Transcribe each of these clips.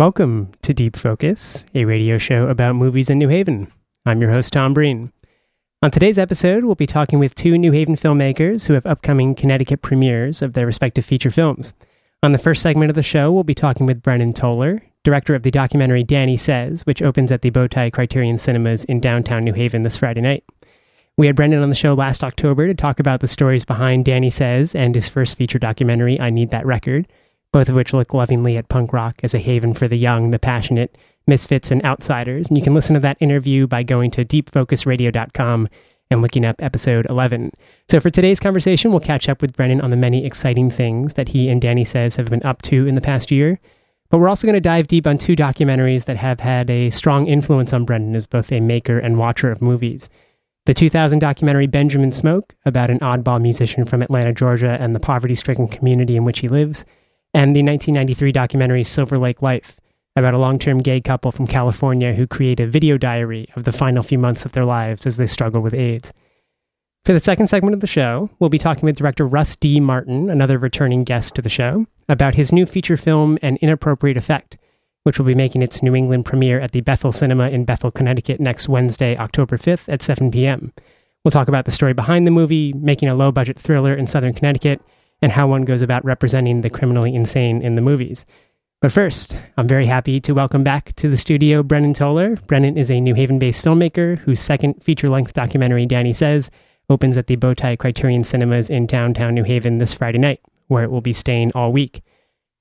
Welcome to Deep Focus, a radio show about movies in New Haven. I'm your host, Tom Breen. On today's episode, we'll be talking with two New Haven filmmakers who have upcoming Connecticut premieres of their respective feature films. On the first segment of the show, we'll be talking with Brendan Toller, director of the documentary Danny Says, which opens at the Bowtie Criterion Cinemas in downtown New Haven this Friday night. We had Brendan on the show last October to talk about the stories behind Danny Says and his first feature documentary, I Need That Record, both of which look lovingly at punk rock as a haven for the young, the passionate, misfits, and outsiders. And you can listen to that interview by going to deepfocusradio.com and looking up episode 11. So for today's conversation, we'll catch up with Brendan on the many exciting things that he and Danny Says have been up to in the past year. But we're also going to dive deep on two documentaries that have had a strong influence on Brendan as both a maker and watcher of movies. The 2000 documentary Benjamin Smoke, about an oddball musician from Atlanta, Georgia, and the poverty stricken community in which he lives, and the 1993 documentary Silver Lake Life, about a long term gay couple from California who create a video diary of the final few months of their lives as they struggle with AIDS. For the second segment of the show, we'll be talking with director Russ D. Martin, another returning guest to the show, about his new feature film, An Inappropriate Effect, which will be making its New England premiere at the Bethel Cinema in Bethel, Connecticut next Wednesday, October 5th at 7 p.m. We'll talk about the story behind the movie, making a low budget thriller in Southern Connecticut, and how one goes about representing the criminally insane in the movies. But first, I'm very happy to welcome back to the studio Brendan Toller. Brendan is a New Haven based filmmaker whose second feature length documentary, Danny Says, opens at the Bowtie Criterion Cinemas in downtown New Haven this Friday night, where it will be staying all week.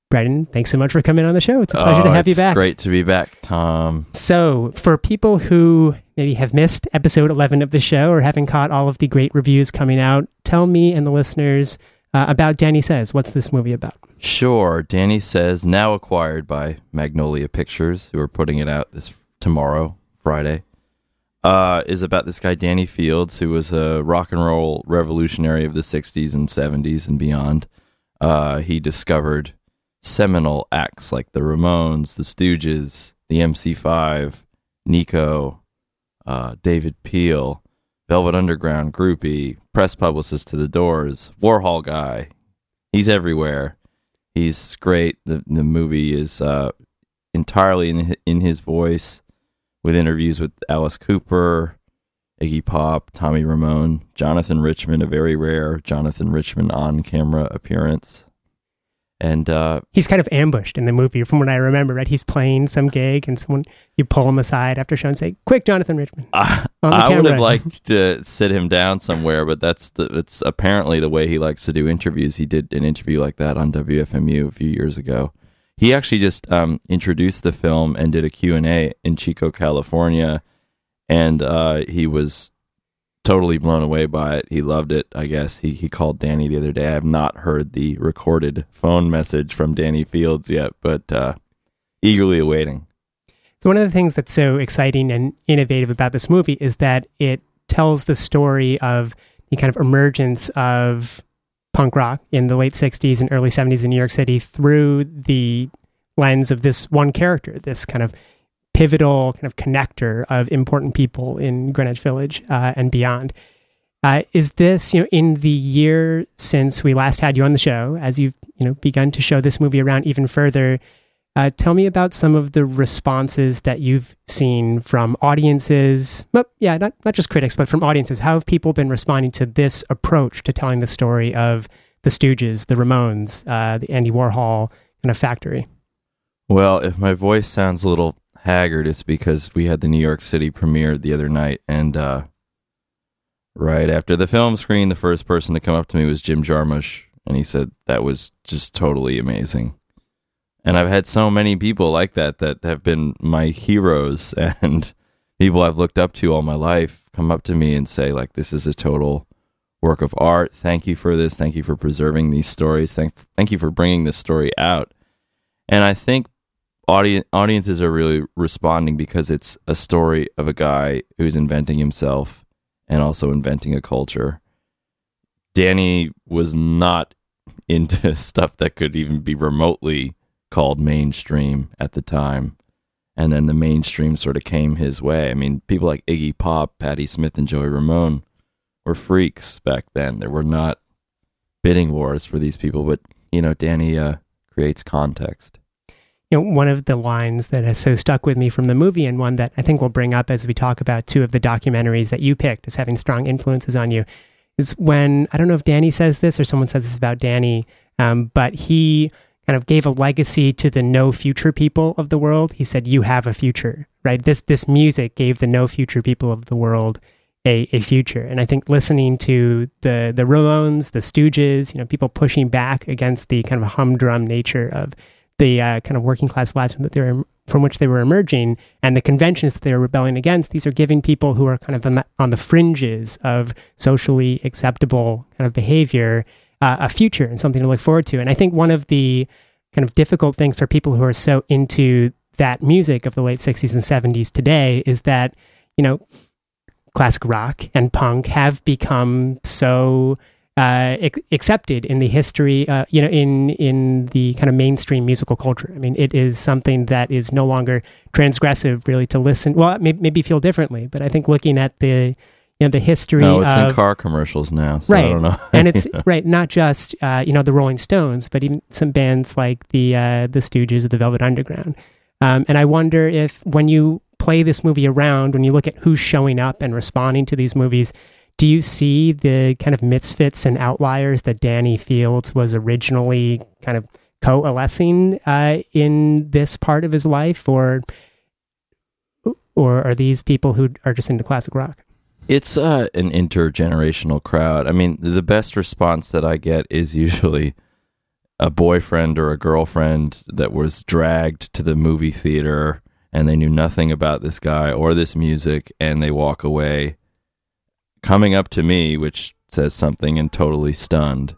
Brendan, thanks so much for coming on the show. It's a pleasure oh, to have you back. Great to be back, Tom. So, for people who maybe have missed episode 11 of the show or haven't caught all of the great reviews coming out, tell me and the listeners uh, about Danny Says. What's this movie about? Sure. Danny Says, now acquired by Magnolia Pictures, who are putting it out this tomorrow, Friday, uh, is about this guy, Danny Fields, who was a rock and roll revolutionary of the 60s and 70s and beyond. Uh, he discovered seminal acts like the Ramones, the Stooges, the MC5, Nico, uh, David Peel, Velvet Underground, Groupie, press publicist to the Doors, Warhol guy. He's everywhere. He's great. The the movie is uh, entirely in in his voice, with interviews with Alice Cooper, Iggy Pop, Tommy Ramone, Jonathan Richman, a very rare Jonathan Richman on camera appearance and uh, he's kind of ambushed in the movie from what i remember right? He's playing some gig and someone you pull him aside after show and say quick jonathan richman i, I would have liked to sit him down somewhere but that's the it's apparently the way he likes to do interviews. He did an interview like that on wfmu a few years ago. He actually just um, introduced the film and did a q&a in chico california. And uh, he was totally blown away by it. He loved it. I guess he he called Danny the other day. I have not heard the recorded phone message from Danny Fields yet, but uh, eagerly awaiting. So one of the things that's so exciting and innovative about this movie is that it tells the story of the kind of emergence of punk rock in the late 60s and early 70s in New York City through the lens of this one character, this kind of pivotal kind of connector of important people in Greenwich Village uh, and beyond. Uh, is this you know in the year since we last had you on the show, as you've you know begun to show this movie around even further? Uh, tell me about some of the responses that you've seen from audiences. Well, yeah, not not just critics, but from audiences. How have people been responding to this approach to telling the story of the Stooges, the Ramones, uh, the Andy Warhol kind of factory? Well, if my voice sounds a little haggard it's because we had the New York City premiere the other night, and uh, right after the film screen, the first person to come up to me was Jim Jarmusch, and he said that was just totally amazing. And I've had so many people like that that have been my heroes and people I've looked up to all my life come up to me and say like this is a total work of art. Thank you for this. Thank you for preserving these stories. Thank thank you for bringing this story out. And I think audience audiences are really responding because it's a story of a guy who's inventing himself and also inventing a culture. Danny was not into stuff that could even be remotely called mainstream at the time. And then the mainstream sort of came his way. I mean, people like Iggy Pop, Patti Smith, and Joey Ramone were freaks back then. There were not bidding wars for these people, but, you know, Danny uh, creates context. You know, one of the lines that has so stuck with me from the movie, and one that I think we'll bring up as we talk about two of the documentaries that you picked as having strong influences on you, is when I don't know if Danny says this or someone says this about Danny, um, but he kind of gave a legacy to the no future people of the world. He said, "You have a future." Right. This this music gave the no future people of the world a, a future. And I think listening to the the Ramones, the Stooges, you know, people pushing back against the kind of humdrum nature of the uh, kind of working class lives they were, from which they were emerging and the conventions that they were rebelling against, these are giving people who are kind of on the, on the fringes of socially acceptable kind of behavior uh, a future and something to look forward to. And I think one of the kind of difficult things for people who are so into that music of the late 60s and 70s today is that, you know, classic rock and punk have become so uh, accepted in the history, uh, you know, in in the kind of mainstream musical culture. I mean, it is something that is no longer transgressive, really, to listen. Well, maybe, maybe feel differently, but I think looking at the you know the history. No, it's of, in car commercials now. So right, I don't know. and it's right, not just uh, you know the Rolling Stones, but even some bands like the uh, the Stooges or the Velvet Underground. Um, and I wonder if when you play this movie around, when you look at who's showing up and responding to these movies, do you see the kind of misfits and outliers that Danny Fields was originally kind of coalescing uh, in this part of his life, or or are these people who are just into classic rock? It's uh, an intergenerational crowd. I mean, the best response that I get is usually a boyfriend or a girlfriend that was dragged to the movie theater and they knew nothing about this guy or this music and they walk away coming up to me which says something and totally stunned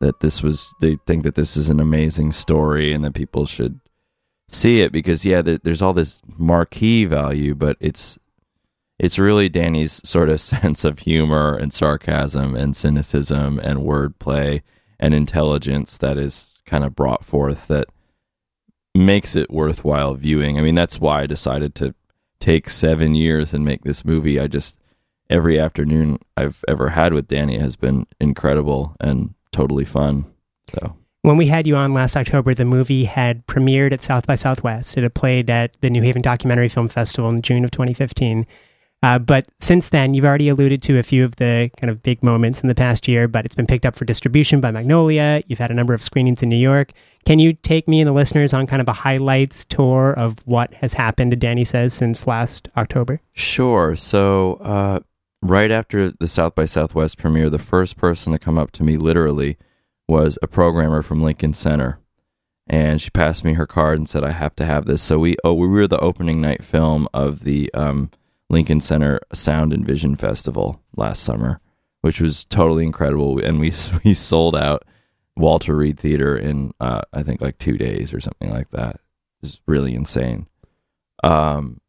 that this was they think that this is an amazing story and that people should see it because yeah there's all this marquee value but it's it's really Danny's sort of sense of humor and sarcasm and cynicism and wordplay and intelligence that is kind of brought forth that makes it worthwhile viewing. I mean, that's why I decided to take seven years and make this movie. I just every afternoon I've ever had with Danny has been incredible and totally fun. So when we had you on last October, the movie had premiered at South by Southwest. It had played at the New Haven Documentary Film Festival in June of 2015. Uh, but since then, you've already alluded to a few of the kind of big moments in the past year, but it's been picked up for distribution by Magnolia. You've had a number of screenings in New York. Can you take me and the listeners on kind of a highlights tour of what has happened to Danny Says since last October? Sure. So, uh, right after the South by Southwest premiere, the first person to come up to me literally was a programmer from Lincoln Center. And she passed me her card and said, I have to have this. So we oh we were the opening night film of the um, Lincoln Center Sound and Vision Festival last summer, which was totally incredible. And we we sold out Walter Reade Theater in uh, I think like two days or something like that. It was really insane. Um,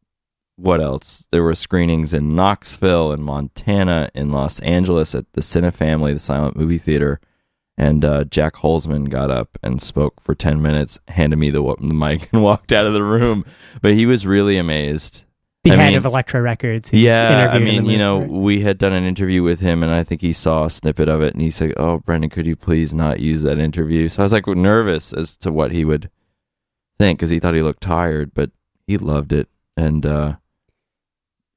what else? There were screenings in Knoxville, in Montana, in Los Angeles at the Cinefamily, the silent movie theater. And uh, Jac Holzman got up and spoke for 10 minutes, handed me the, the mic, and walked out of the room. But he was really amazed the I head mean, of Elektra Records. Yeah, I mean, you know, we had done an interview with him, and I think he saw a snippet of it, and he said, "Oh, Brendan, could you please not use that interview?" So I was like nervous as to what he would think because he thought he looked tired, but he loved it, and uh,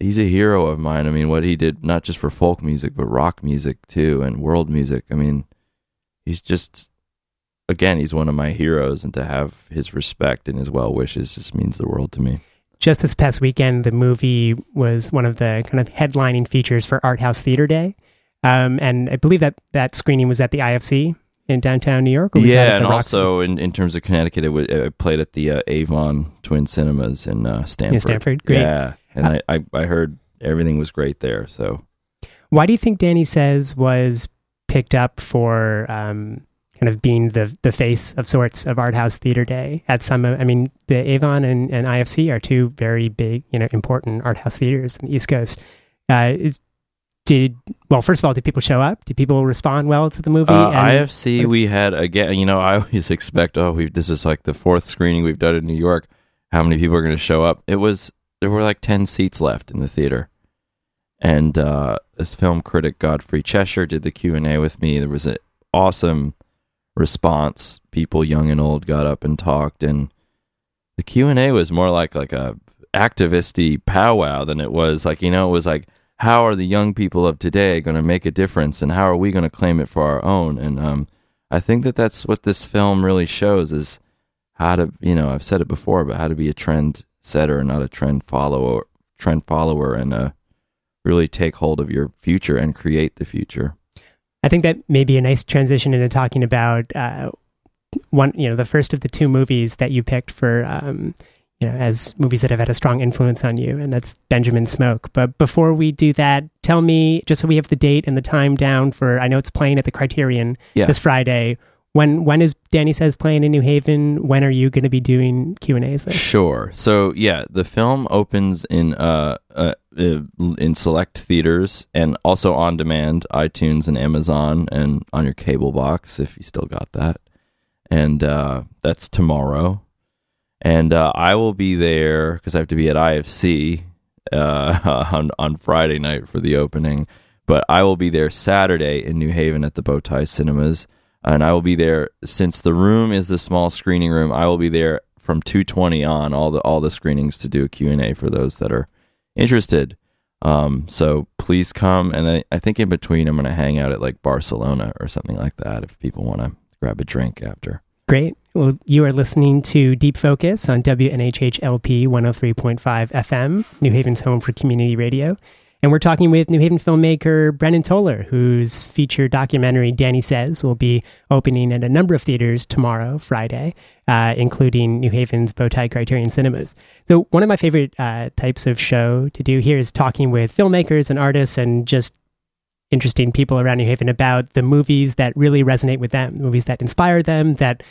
he's a hero of mine. I mean, what he did not just for folk music, but rock music too, and world music. I mean, he's just again, he's one of my heroes, and to have his respect and his well wishes just means the world to me just this past weekend, the movie was one of the kind of headlining features for Art House Theater Day. Um, and I believe that that screening was at the IFC in downtown New York. yeah, and also in, in terms of Connecticut, it, w- it played at the uh, Avon Twin Cinemas in uh, Stamford. In Stamford, great. Yeah, and I, I, I heard everything was great there. So, why do you think Danny Says was picked up for um, kind of being the the face of sorts of art house theater day at some i mean the avon and, and ifc are two very big you know important art house theaters in the east coast. Uh, is, did well first of all did people show up? Did people respond well to the movie? Uh, ifc we had again you know i always expect oh we this is like the fourth screening we've done in new york. How many people are going to show up? It was there were like 10 seats left in the theater. And uh, this film critic godfrey cheshire did the q&a with me. There was an awesome response. People, young and old, got up and talked, and the Q and A was more like like a activisty powwow than it was like you know it was like how are the young people of today going to make a difference? And how are we going to claim it for our own? And um, i think that that's what this film really shows is how to you know i've said it before but how to be a trend setter not a trend follower trend follower and uh, really take hold of your future and create the future i think that may be a nice transition into talking about uh, one you know the first of the two movies that you picked for um, you know, as movies that have had a strong influence on you, and that's Benjamin Smoke. But before we do that, tell me just so we have the date and the time down for. I know it's playing at the Criterion Yeah. this Friday. When when is Danny says playing in New Haven? When are you going to be doing Q and A's there? Sure. So yeah, the film opens in uh, uh, uh in select theaters and also on demand, iTunes and Amazon, and on your cable box if you still got that. And uh, that's tomorrow. And uh, I will be there because I have to be at IFC uh, on on Friday night for the opening. But I will be there Saturday in New Haven at the Bowtie Cinemas, and I will be there since the room is the small screening room. I will be there from 2:20 on all the all the screenings to do a Q and A for those that are interested. Um, so please come, and I, I think in between I'm going to hang out at like Barcelona or something like that if people want to grab a drink after. Great. Well, you are listening to Deep Focus on WNHHLP 103.5 FM, New Haven's home for community radio. And we're talking with New Haven filmmaker Brendan Toller, whose feature documentary Danny Says will be opening at a number of theaters tomorrow, Friday, uh, including New Haven's Bowtie Criterion Cinemas. So, one of my favorite uh, types of show to do here is talking with filmmakers and artists and just interesting people around New Haven about the movies that really resonate with them, movies that inspire them, that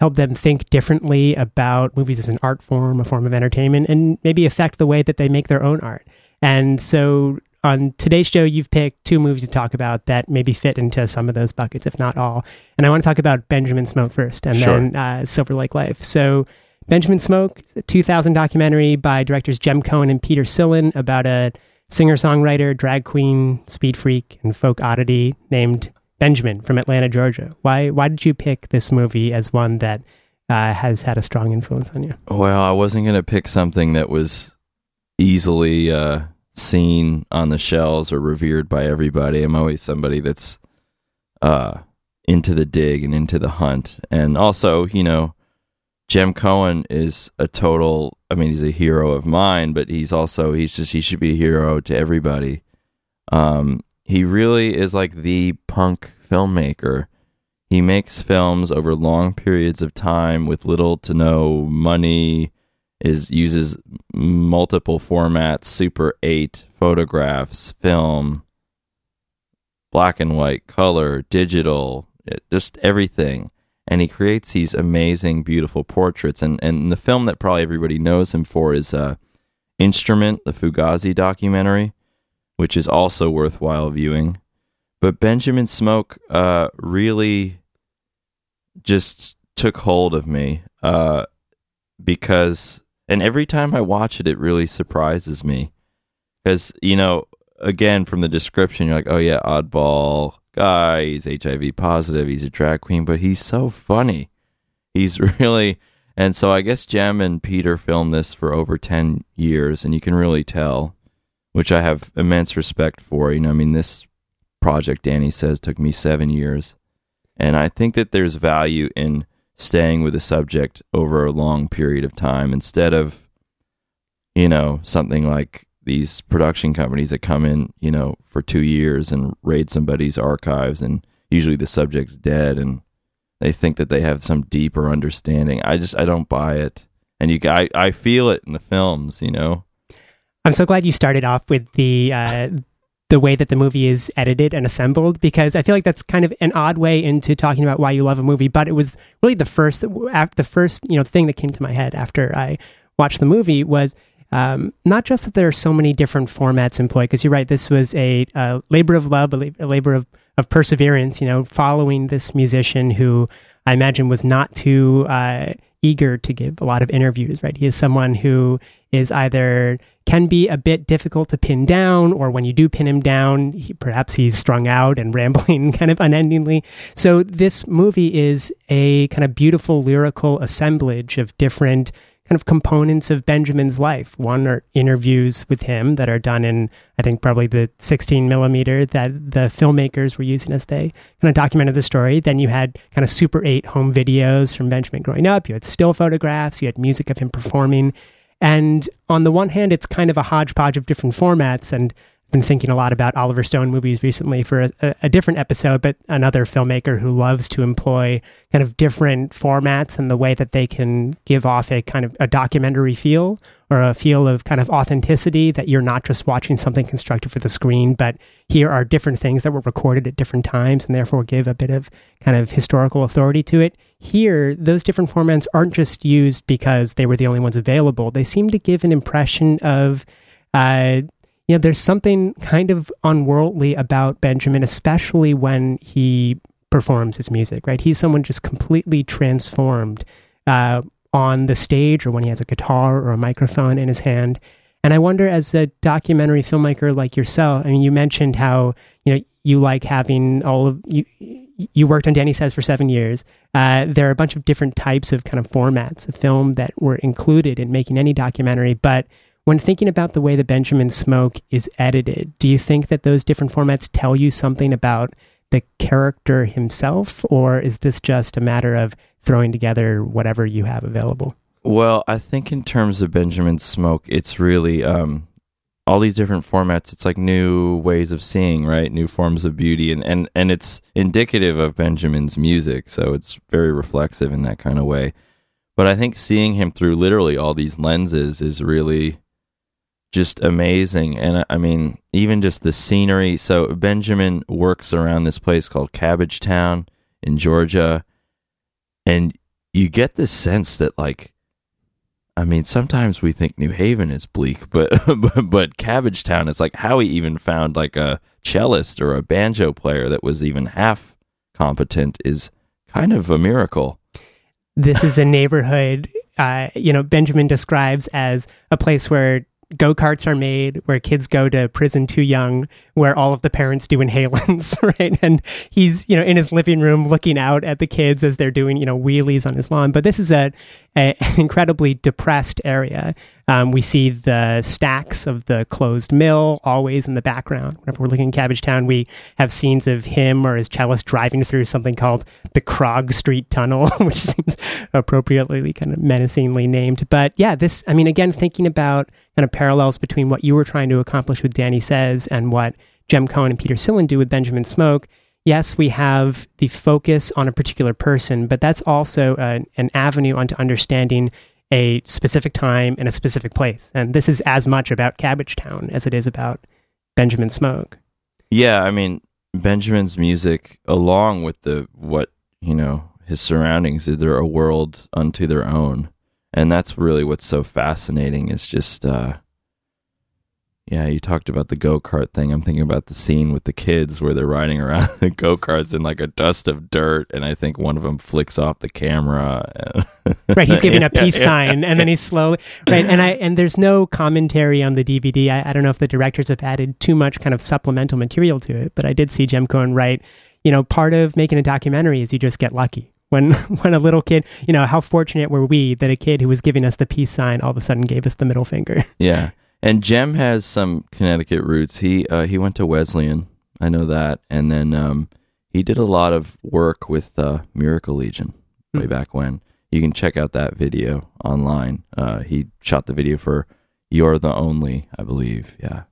help them think differently about movies as an art form, a form of entertainment, and maybe affect the way that they make their own art. And so on today's show, you've picked two movies to talk about that maybe fit into some of those buckets, if not all. And I want to talk about Benjamin Smoke first and Sure. then uh, Silver Lake Life. So, Benjamin Smoke, a 2000 documentary by directors Jem Cohen and Peter Sillen about a singer songwriter, drag queen, speed freak, and folk oddity named Benjamin from Atlanta, Georgia. Why, why did you pick this movie as one that uh, has had a strong influence on you? Well, I wasn't going to pick something that was easily uh, seen on the shelves or revered by everybody. I'm always somebody that's uh, into the dig and into the hunt. And also, you know, Jem Cohen is a total, I mean, he's a hero of mine, but he's also, he's just, he should be a hero to everybody. Um, he really is like the punk filmmaker. He makes films over long periods of time with little to no money. Is uses multiple formats, Super Eight photographs, film, black and white, color, digital, it- just everything. And he creates these amazing, beautiful portraits. And and the film that probably everybody knows him for is uh, Instrument, the Fugazi documentary, which is also worthwhile viewing. But Benjamin Smoke uh, really just took hold of me uh, because, and every time I watch it, it really surprises me. Because, you know, again, from the description, you're like, oh, yeah, oddball guy. He's HIV positive. He's a drag queen, but he's so funny. He's really. And so I guess Jem and Peter filmed this for over 10 years, and you can really tell, which I have immense respect for. You know, I mean, this project, Danny says, took me seven years. And I think that there's value in staying with a subject over a long period of time instead of, you know, something like these production companies that come in, you know, for two years and raid somebody's archives and usually the subject's dead and they think that they have some deeper understanding. I just, I don't buy it. And you, I, I feel it in the films, you know? I'm so glad you started off with the uh, the way that the movie is edited and assembled because I feel like that's kind of an odd way into talking about why you love a movie. But it was really the first the first you know thing that came to my head after I watched the movie was um, not just that there are so many different formats employed because you're right this was a, uh labor of love a, a labor of, of perseverance you know following this musician who I imagine was not too uh, eager to give a lot of interviews right he is someone who is either can be a bit difficult to pin down, or when you do pin him down, he, perhaps he's strung out and rambling kind of unendingly. So, this movie is a kind of beautiful lyrical assemblage of different kind of components of Benjamin's life. One are interviews with him that are done in, I think, probably the 16 millimeter that the filmmakers were using as they kind of documented the story. Then you had kind of Super 8 home videos from Benjamin growing up. You had still photographs. You had music of him performing. And on the one hand, it's kind of a hodgepodge of different formats. And I've been thinking a lot about Oliver Stone movies recently for a, a, different episode, but another filmmaker who loves to employ kind of different formats and the way that they can give off a kind of a documentary feel or a feel of kind of authenticity that you're not just watching something constructed for the screen, but here are different things that were recorded at different times and therefore give a bit of kind of historical authority to it. Here, those different formats aren't just used because they were the only ones available. They seem to give an impression of uh, you know, there's something kind of unworldly about Benjamin, especially when he performs his music, right? He's someone just completely transformed uh, on the stage or when he has a guitar or a microphone in his hand. And I wonder, as a documentary filmmaker like yourself, I mean, you mentioned how, you know, you like having all of you. You worked on Danny Says for seven years. Uh, there are a bunch of different types of kind of formats of film that were included in making any documentary, but when thinking about the way the Benjamin Smoke is edited, do you think that those different formats tell you something about the character himself, or is this just a matter of throwing together whatever you have available? Well, I think in terms of Benjamin Smoke, it's really um, all these different formats. It's like new ways of seeing, right? New forms of beauty, and and and it's indicative of Benjamin's music, so it's very reflexive in that kind of way. But I think seeing him through literally all these lenses is really just amazing. And I mean, even just the scenery. So Benjamin works around this place called Cabbagetown in Georgia. And you get this sense that, like, I mean, sometimes we think New Haven is bleak, but but, but Cabbagetown is like how he even found like a cellist or a banjo player that was even half competent is kind of a miracle. This is a neighborhood, uh, you know, Benjamin describes as a place where go karts are made where kids go to prison too young, where all of the parents do inhalants, right? And he's, you know, in his living room looking out at the kids as they're doing, you know, wheelies on his lawn. But this is a, a an incredibly depressed area. Um, we see the stacks of the closed mill always in the background. Whenever we're looking at Cabbagetown, we have scenes of him or his cellist driving through something called the Krog Street Tunnel, which seems appropriately kind of menacingly named. But yeah, this, I mean, again, thinking about kind of parallels between what you were trying to accomplish with Danny Says and what Jem Cohen and Peter Sillen do with Benjamin Smoke. Yes, we have the focus on a particular person, but that's also an avenue onto understanding a specific time and a specific place. And this is as much about Cabbagetown as it is about Benjamin Smoke. Yeah, I mean Benjamin's music, along with the what you know his surroundings, they're a world unto their own, and that's really what's so fascinating. Is just uh, yeah, you talked about the go kart thing. I'm thinking about the scene with the kids where they're riding around the go karts in like a dust of dirt, and I think one of them flicks off the camera. right, he's giving a peace yeah, sign, yeah. and then he's slowly right. And I and there's no commentary on the DVD. I, I don't know if the directors have added too much kind of supplemental material to it, but I did see Jem Cohen write. You know, part of making a documentary is you just get lucky when when a little kid you know how fortunate were we that a kid who was giving us the peace sign all of a sudden gave us the middle finger yeah and Jem has some Connecticut roots. He uh, he went to Wesleyan, I know that, and then um, he did a lot of work with uh, Miracle Legion way mm. back when. You can check out that video online. Uh, he shot the video for "You're the Only," I believe. Yeah.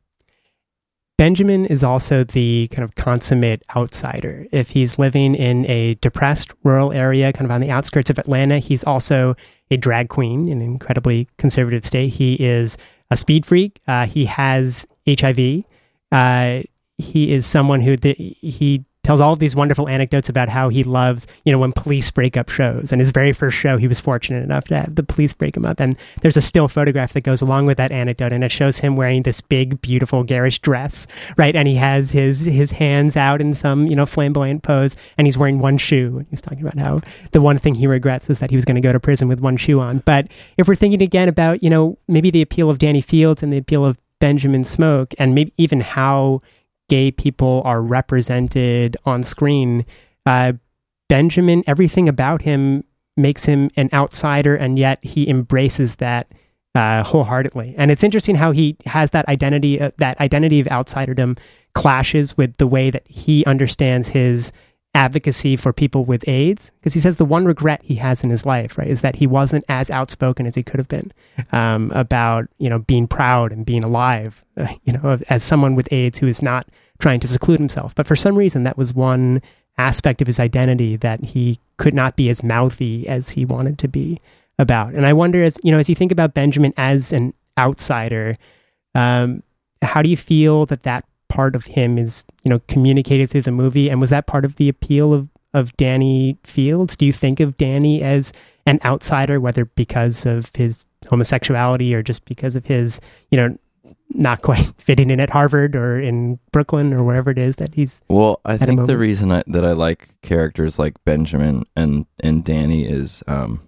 Benjamin is also the kind of consummate outsider. If he's living in a depressed rural area, kind of on the outskirts of Atlanta, he's also a drag queen in an incredibly conservative state. He is a speed freak. Uh, he has HIV. Uh, he is someone who the, he tells all of these wonderful anecdotes about how he loves, you know, when police break up shows. And his very first show, he was fortunate enough to have the police break him up. And there's a still photograph that goes along with that anecdote, and it shows him wearing this big, beautiful, garish dress, right? And he has his his hands out in some, you know, flamboyant pose, and he's wearing one shoe. And he's talking about how the one thing he regrets is that he was going to go to prison with one shoe on. But if we're thinking again about, you know, maybe the appeal of Danny Fields and the appeal of Benjamin Smoke, and maybe even how gay people are represented on screen. Uh, Benjamin, everything about him makes him an outsider, and yet he embraces that uh, wholeheartedly. And it's interesting how he has that identity, uh, that identity of outsiderdom clashes with the way that he understands his advocacy for people with AIDS. Because he says the one regret he has in his life, right, is that he wasn't as outspoken as he could have been um, about, you know, being proud and being alive, uh, you know, as someone with AIDS who is not trying to seclude himself. But for some reason, that was one aspect of his identity that he could not be as mouthy as he wanted to be about. And I wonder, as you know, as you think about Benjamin as an outsider, um, how do you feel that that part of him is, you know, communicated through the movie? And was that part of the appeal of of Danny Fields? Do you think of Danny as an outsider, whether because of his homosexuality or just because of his, you know, not quite fitting in at Harvard or in Brooklyn or wherever it is that he's. Well, I think the reason I, that I like characters like Benjamin and and Danny is um,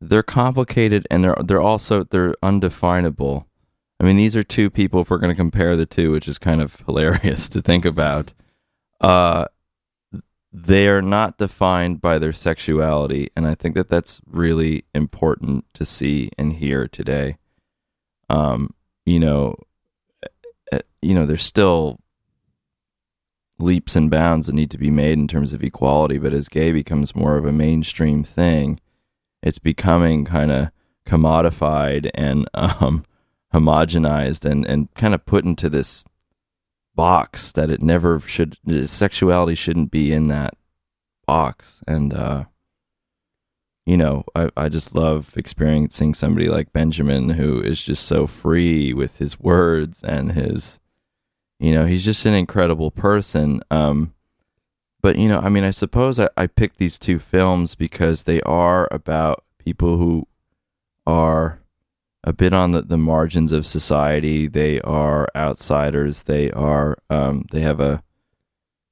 they're complicated and they're they're also they're undefinable. I mean, these are two people. If we're going to compare the two, which is kind of hilarious to think about, uh, they are not defined by their sexuality, and I think that that's really important to see and hear today. Um, you know, eh, eh, you know, there's still leaps and bounds that need to be made in terms of equality, but as gay becomes more of a mainstream thing, it's becoming kind of commodified and um, homogenized and, and kind of put into this box that it never should sexuality shouldn't be in that box. And uh, you know I, I just love experiencing somebody like benjamin who is just so free with his words and his you know he's just an incredible person. Um, but you know, I mean, I suppose I, I picked these two films because they are about people who are a bit on the, the margins of society. They are outsiders. They are um, they have a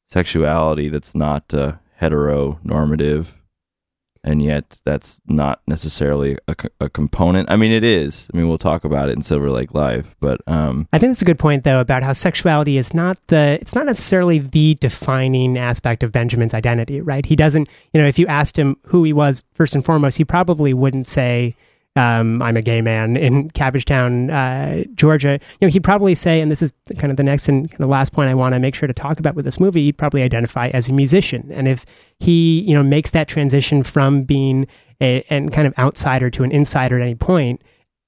sexuality that's not uh, heteronormative and yet that's not necessarily a, a, component. I mean, it is. I mean, we'll talk about it in Silver Lake Life, but um, I think that's a good point, though, about how sexuality is not the. It's not necessarily the defining aspect of Benjamin's identity, right? He doesn't. You know, if you asked him who he was first and foremost, he probably wouldn't say um, I'm a gay man in Cabbagetown, uh, Georgia, you know, he'd probably say, and this is kind of the next and of last point I want to make sure to talk about with this movie, he'd probably identify as a musician. And if he, you know, makes that transition from being a and kind of outsider to an insider at any point,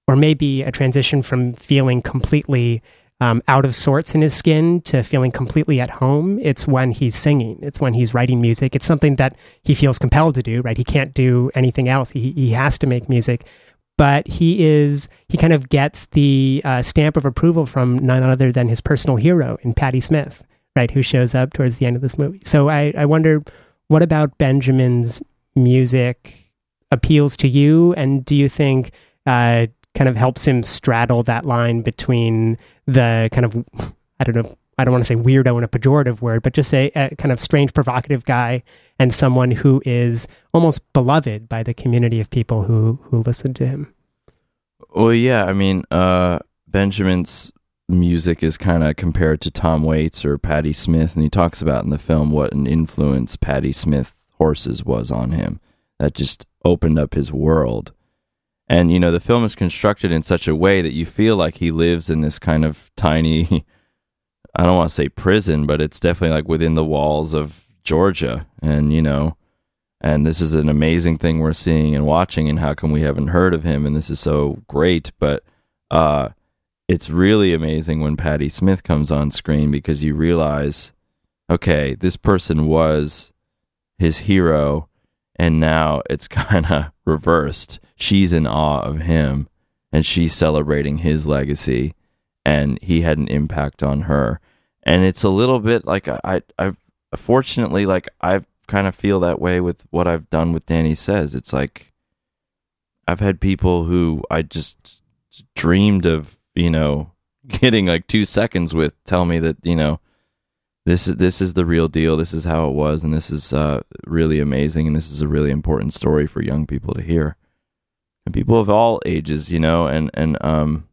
or maybe a transition from feeling completely um, out of sorts in his skin to feeling completely at home, it's when he's singing. It's when he's writing music. It's something that he feels compelled to do, right? He can't do anything else. He, he has to make music but he is he kind of gets the uh, stamp of approval from none other than his personal hero in Patti Smith, right, who shows up towards the end of this movie. So I, I wonder what about Benjamin's music appeals to you, and do you think uh, kind of helps him straddle that line between the kind of I don't know I don't want to say weirdo in a pejorative word, but just a kind of strange, provocative guy and someone who is almost beloved by the community of people who who listen to him. Well, yeah, I mean, uh, Benjamin's music is kind of compared to Tom Waits or Patti Smith, and he talks about in the film what an influence Patti Smith horses was on him. That just opened up his world. And you know, the film is constructed in such a way that you feel like he lives in this kind of tiny I don't want to say prison, but it's definitely like within the walls of Georgia. And, you know, and this is an amazing thing we're seeing and watching. And how come we haven't heard of him? And this is so great. But uh, it's really amazing when Patti Smith comes on screen because you realize, okay, this person was his hero. And now it's kind of reversed. She's in awe of him and she's celebrating his legacy and he had an impact on her. And it's a little bit like I, I, fortunately, like I kind of feel that way with what I've done with Danny Says. It's like I've had people who I just dreamed of, you know, getting like two seconds with tell me that, you know, this is this is the real deal. This is how it was, and this is uh, really amazing, and this is a really important story for young people to hear, and people of all ages, you know, and and um,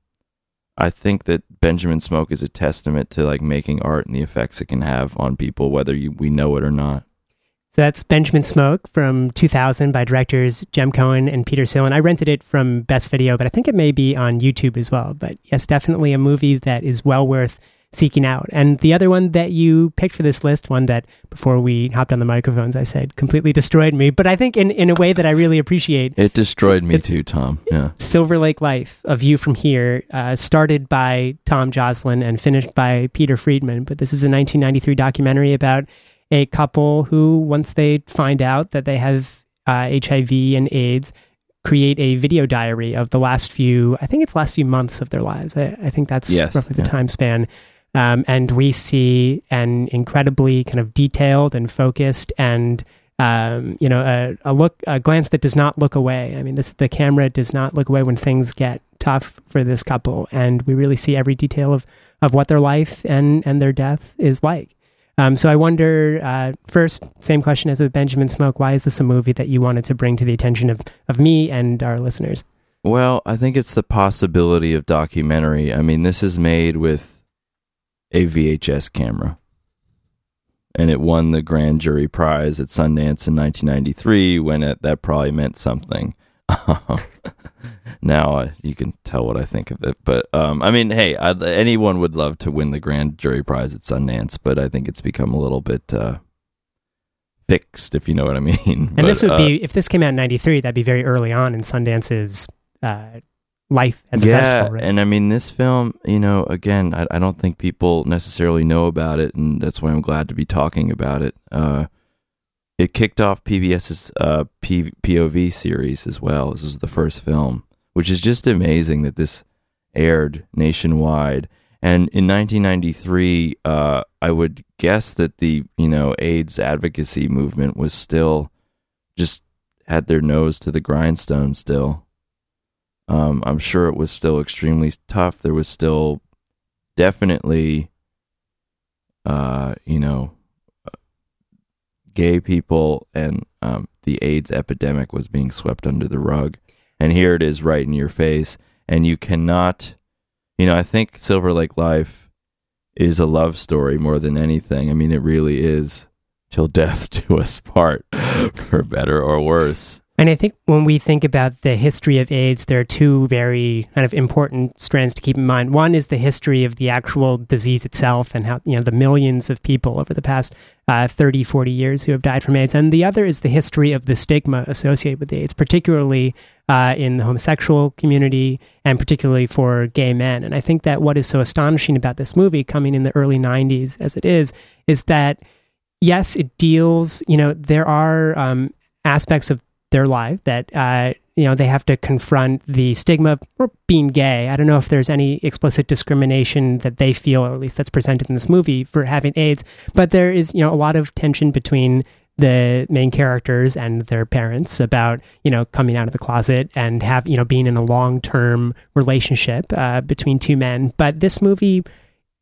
I think that Benjamin Smoke is a testament to like making art and the effects it can have on people, whether you, we know it or not. So that's Benjamin Smoke from 2000 by directors Jem Cohen and Peter Sillen. I rented it from Best Video, but I think it may be on YouTube as well. But yes, definitely a movie that is well worth seeking out. And the other one that you picked for this list, one that before we hopped on the microphones, I said completely destroyed me, but I think in, in a way that I really appreciate. It destroyed me too, Tom. Yeah. Silver Lake Life, A View from Here, uh, started by Tom Joslin and finished by Peter Friedman. But this is a 1993 documentary about a couple who, once they find out that they have uh, HIV and AIDS, create a video diary of the last few, I think it's last few months of their lives. I, I think that's Yes, roughly the yeah. time span. Um, and we see an incredibly kind of detailed and focused and um, you know a, a look a glance that does not look away. I mean, this the camera does not look away when things get tough for this couple, and we really see every detail of of what their life and and their death is like. Um, so I wonder, uh, first, same question as with Benjamin Smoke. Why is this a movie that you wanted to bring to the attention of, of me and our listeners? Well, I think it's the possibility of documentary. I mean, this is made with a VHS camera. And it won the grand jury prize at Sundance in 1993 when it, that probably meant something. now uh, you can tell what I think of it. But um, I mean, hey, i anyone would love to win the grand jury prize at Sundance, but I think it's become a little bit uh, fixed, if you know what I mean. And But, this would uh, be if this came out in '93, that'd be very early on in Sundance's uh, life as a yeah, festival. Right? and I mean this film, you know, again, I, I don't think people necessarily know about it, and that's why I'm glad to be talking about it. Uh, it kicked off PBS's uh, P- POV series as well. This was the first film, which is just amazing that this aired nationwide. And in 1993, uh, I would guess that the you know AIDS advocacy movement was still just had their nose to the grindstone still. Um, I'm sure it was still extremely tough. There was still definitely, uh, you know, gay people and um, the AIDS epidemic was being swept under the rug. And here it is right in your face. And you cannot, you know, I think Silver Lake Life is a love story more than anything. I mean, it really is till death do us part, for better or worse. And I think when we think about the history of AIDS, there are two very kind of important strands to keep in mind. One is the history of the actual disease itself and how, you know, the millions of people over the past uh, 30, 40 years who have died from AIDS. And the other is the history of the stigma associated with AIDS, particularly uh, in the homosexual community and particularly for gay men. And I think that what is so astonishing about this movie coming in the early 90s as it is, is that yes, it deals, you know, there are um, aspects of their life that uh, you know they have to confront the stigma of being gay. I don't know if there's any explicit discrimination that they feel, or at least that's presented in this movie, for having AIDS. But there is you know a lot of tension between the main characters and their parents about you know coming out of the closet and have you know being in a long term relationship uh, between two men. But this movie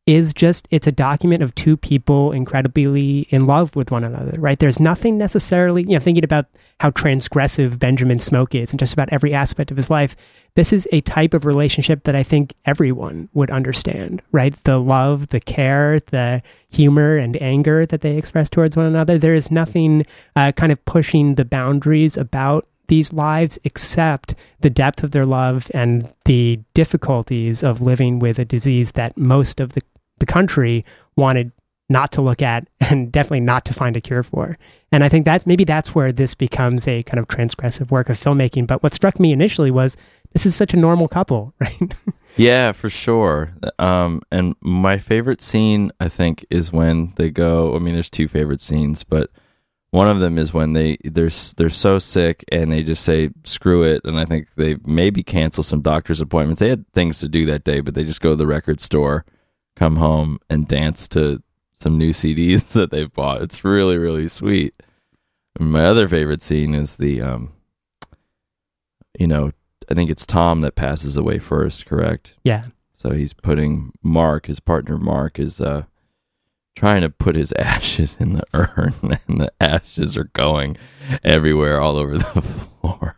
is just it's a document of two people incredibly in love with one another right? There's nothing necessarily you know thinking about how transgressive benjamin smoke is in just about every aspect of his life this is a type of relationship that i think everyone would understand right? The love the care the humor and anger that they express towards one another. There is nothing uh, kind of pushing the boundaries about these lives except the depth of their love and the difficulties of living with a disease that most of the, the country wanted not to look at and definitely not to find a cure for. And I think that's maybe that's where this becomes a kind of transgressive work of filmmaking. But what struck me initially was this is such a normal couple, right? Yeah, for sure. Um, and my favorite scene, I think, is when they go. I mean, there's two favorite scenes, but one of them is when they they're they're so sick and they just say screw it, and I think they maybe cancel some doctor's appointments. They had things to do that day, but they just go to the record store, come home, and dance to some new CDs that they've bought. It's really really sweet. And my other favorite scene is the um, you know, I think it's Tom that passes away first, correct? yeah. So he's putting Mark, his partner Mark, is uh trying to put his ashes in the urn, and the ashes are going everywhere, all over the floor.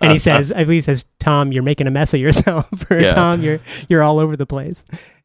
And he says, I believe he says, Tom, you're making a mess of yourself, or Yeah. Tom, you're you're all over the place.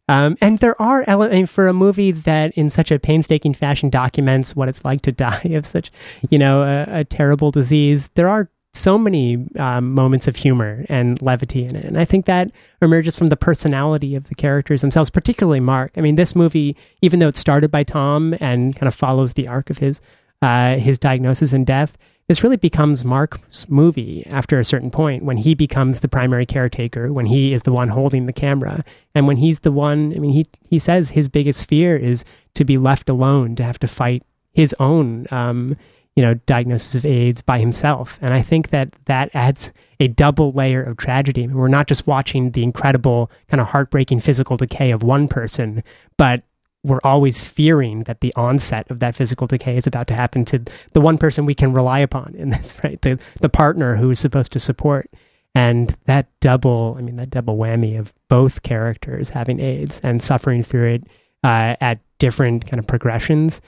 Um, and there are elements for a movie that, in such a painstaking fashion, documents what it's like to die of such, you know, a, a terrible disease. There are so many um, moments of humor and levity in it, and I think that emerges from the personality of the characters themselves, particularly Mark. I mean, this movie, even though it started by Tom and kind of follows the arc of his uh, his diagnosis and death, this really becomes Mark's movie after a certain point when he becomes the primary caretaker, when he is the one holding the camera, and when he's the one. I mean, he he says his biggest fear is to be left alone, to have to fight his own, um, you know, diagnosis of AIDS by himself. And I think that that adds a double layer of tragedy. I mean, we're not just watching the incredible kind of heartbreaking physical decay of one person, but we're always fearing that the onset of that physical decay is about to happen to the one person we can rely upon in this, right? The the partner who is supposed to support. And that double, I mean, that double whammy of both characters having AIDS and suffering through it uh, at different kind of progressions,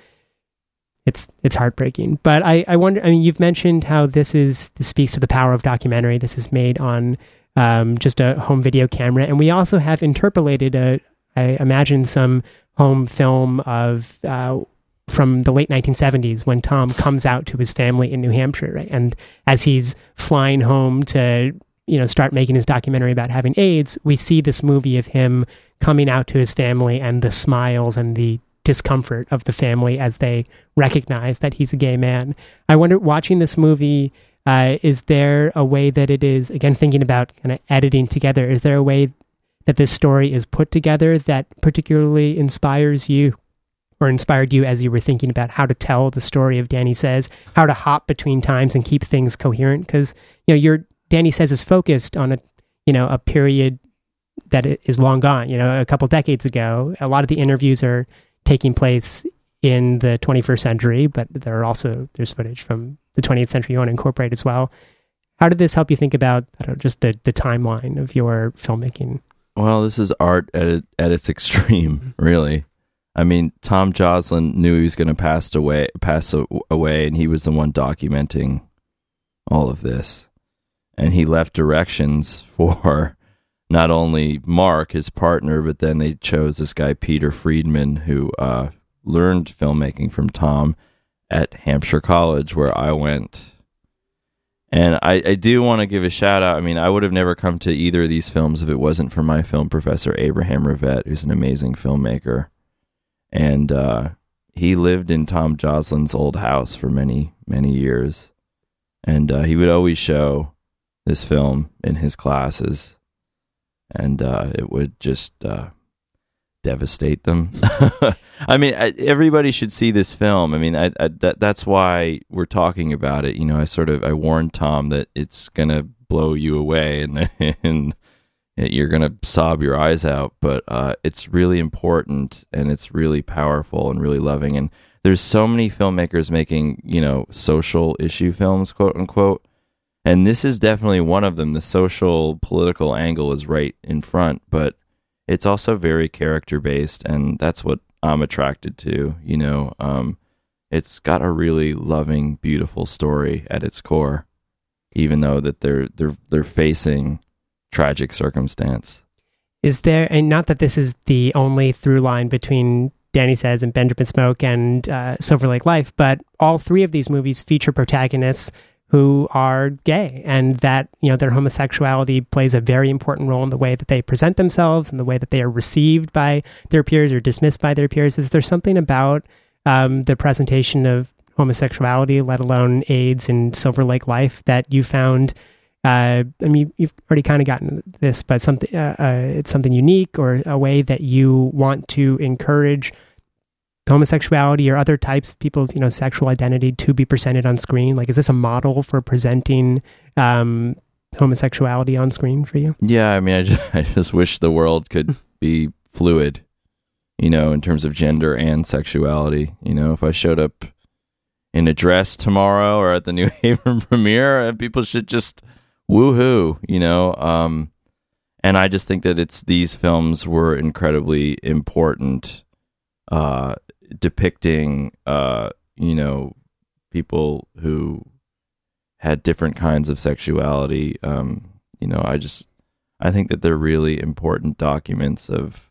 it's it's heartbreaking. But I, I wonder, I mean, you've mentioned how this is this speaks to the power of documentary. This is made on um, just a home video camera, and we also have interpolated a, I imagine some home film of uh, from the late 1970s when Tom comes out to his family in New Hampshire, right? And as he's flying home to you know start making his documentary about having AIDS, we see this movie of him coming out to his family and the smiles and the discomfort of the family as they recognize that he's a gay man. I wonder, watching this movie, uh, is there a way that it is again thinking about kind of editing together? Is there a way that this story is put together that particularly inspires you or inspired you as you were thinking about how to tell the story of Danny Says, how to hop between times and keep things coherent? Because you know, your Danny Says is focused on a you know a period that is long gone. You know, a couple decades ago. A lot of the interviews are taking place in the 21st century, but there are also there's footage from the 20th century you want to incorporate as well. How did this help you think about know, just the the timeline of your filmmaking? Well, this is art at it, at its extreme, really. I mean, Tom Joslin knew he was going to pass away, pass away, and he was the one documenting all of this. And he left directions for not only Mark, his partner, but then they chose this guy Peter Friedman, who uh, learned filmmaking from Tom at Hampshire College, where I went and I, I do want to give a shout out. I mean, I would have never come to either of these films if it wasn't for my film professor, Abraham Ravett, who's an amazing filmmaker. And uh, he lived in Tom Joslin's old house for many, many years. And uh, he would always show this film in his classes. And uh, it would just uh, devastate them. I mean, I, everybody should see this film. I mean, I, I, that that's why we're talking about it. You know, I sort of I warned Tom that it's gonna blow you away and and you're gonna sob your eyes out. But uh, it's really important and it's really powerful and really loving. And there's so many filmmakers making you know social issue films, quote unquote. And this is definitely one of them. The social political angle is right in front, but it's also very character based, and that's what I'm attracted to. You know, um, it's got a really loving, beautiful story at its core, even though that they're they're they're facing tragic circumstance. Is there, and not that this is the only through line between Danny Says and Benjamin Smoke and uh, Silver Lake Life, but all three of these movies feature protagonists who are gay and that you know their homosexuality plays a very important role in the way that they present themselves and the way that they are received by their peers or dismissed by their peers. Is there something about um, the presentation of homosexuality let alone aids in silver lake life that you found uh, I mean, you've already kind of gotten this, but something uh, uh, it's something unique or a way that you want to encourage homosexuality or other types of people's you know sexual identity to be presented on screen? Like is this a model for presenting um, homosexuality on screen for you? Yeah i mean i just, I just wish the world could be fluid you know in terms of gender and sexuality. You know if i showed up in a dress tomorrow or at the new haven premiere uh, people should just woohoo you know um and i just think that it's these films were incredibly important uh depicting uh you know people who had different kinds of sexuality um you know i just i think that they're really important documents of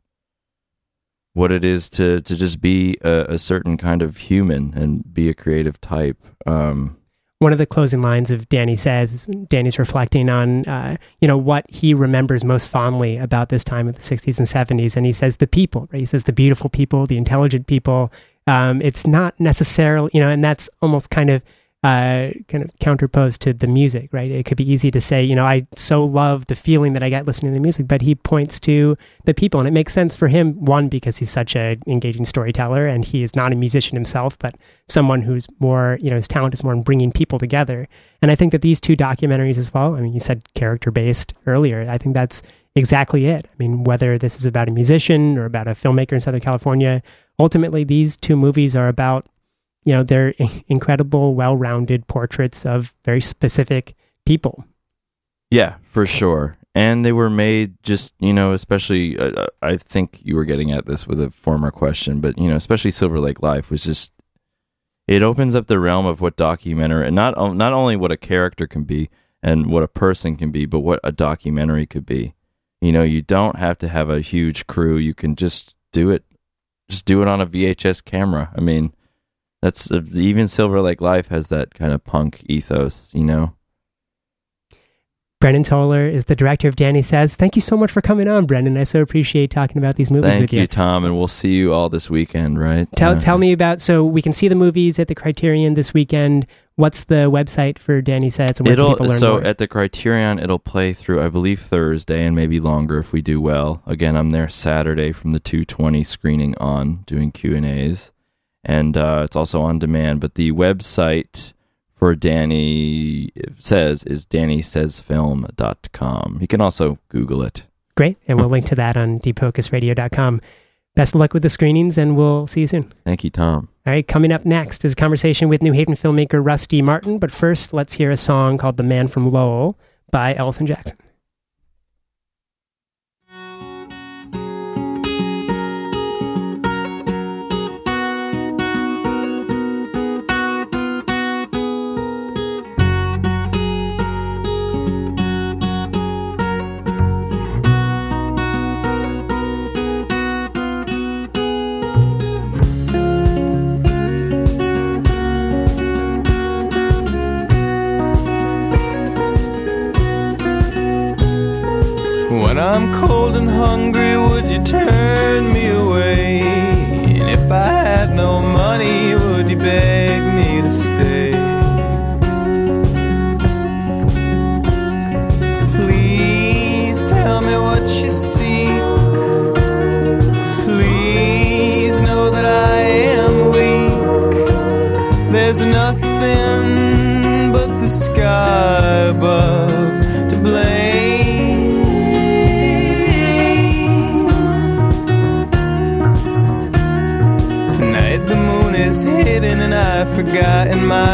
what it is to to just be a, a certain kind of human and be a creative type. Um, one of the closing lines of Danny says, Danny's reflecting on, uh, you know, what he remembers most fondly about this time of the 60s and 70s. And he says, the people, right? He says, the beautiful people, the intelligent people. Um, it's not necessarily, you know, and that's almost kind of uh, kind of counterposed to the music, right? It could be easy to say, you know, I so love the feeling that I get listening to the music, but he points to the people, and it makes sense for him. One, because he's such an engaging storyteller, and he is not a musician himself, but someone who's more, you know, his talent is more in bringing people together. And I think that these two documentaries as well. I mean, you said character based earlier. I think that's exactly it. I mean, whether this is about a musician or about a filmmaker in Southern California, ultimately these two movies are about you know, they're incredible, well rounded portraits of very specific people. Yeah, for sure. And they were made just, you know, especially, uh, uh, I think you were getting at this with a former question, but, you know, especially Silver Lake Life was just, it opens up the realm of what documentary, and not, not only what a character can be and what a person can be, but what a documentary could be. You know, you don't have to have a huge crew. You can just do it, just do it on a VHS camera. I mean, that's uh, even Silver Lake Life has that kind of punk ethos, you know. Brendan Toller is the director of Danny Says. Thank you so much for coming on, Brendan. I so appreciate talking about these movies Thank with you. you, Tom, and we'll see you all this weekend, right? Tell uh, tell me about so we can see the movies at the Criterion this weekend. What's the website for Danny Says? And where it'll, people learn so more? at the Criterion, it'll play through, I believe, Thursday and maybe longer if we do well. Again, I'm there Saturday from the 220 screening on, doing Q and A's and uh, it's also on demand. But the website for Danny says is dannysaysfilm.com. You can also Google it. Great. And we'll link to that on deepfocusradio.com. Best of luck with the screenings, and we'll see you soon. Thank you, Tom. All right, coming up next is a conversation with New Haven filmmaker Rusty Martin. But first, let's hear a song called The Man from Lowell by Ellison Jackson. I'm cold and hungry, would you turn me away? And if I had no money, would you beg me to stay? Please tell me what you seek. Please know that I am weak. There's nothing but the sky above forgotten my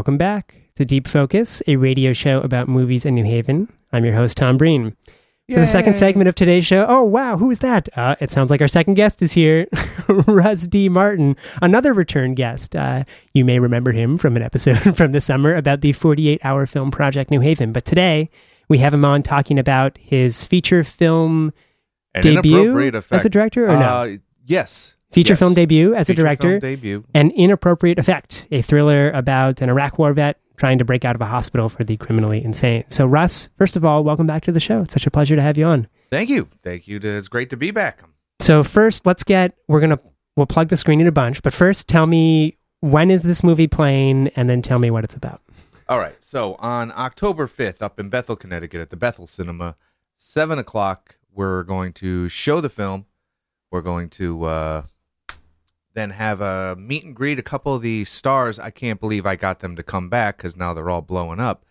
Welcome back to Deep Focus, a radio show about movies in New Haven. I'm your host, Tom Breen. Yay. For the second segment of today's show, oh wow, who is that? Uh, it sounds like our second guest is here, Rusty Martin, another return guest. Uh, you may remember him from an episode from the summer about the 48 hour film project New Haven. But today we have him on talking about his feature film An debut as a director, or uh, no? Yes, feature yes. film debut as feature a director, debut. An Inappropriate Effect, a thriller about an Iraq war vet trying to break out of a hospital for the criminally insane. So, Russ, first of all, welcome back to the show. It's such a pleasure to have you on. Thank you. Thank you. It's great to be back. So, first, let's get, we're going to, we'll plug the screen in a bunch, but first, tell me when is this movie playing? And then tell me what it's about. All right. So on October 5th, up in Bethel, Connecticut, at the Bethel Cinema, 7 o'clock, we're going to show the film. We're going to uh, then have a meet and greet. A couple of the stars, I can't believe I got them to come back because now they're all blowing up,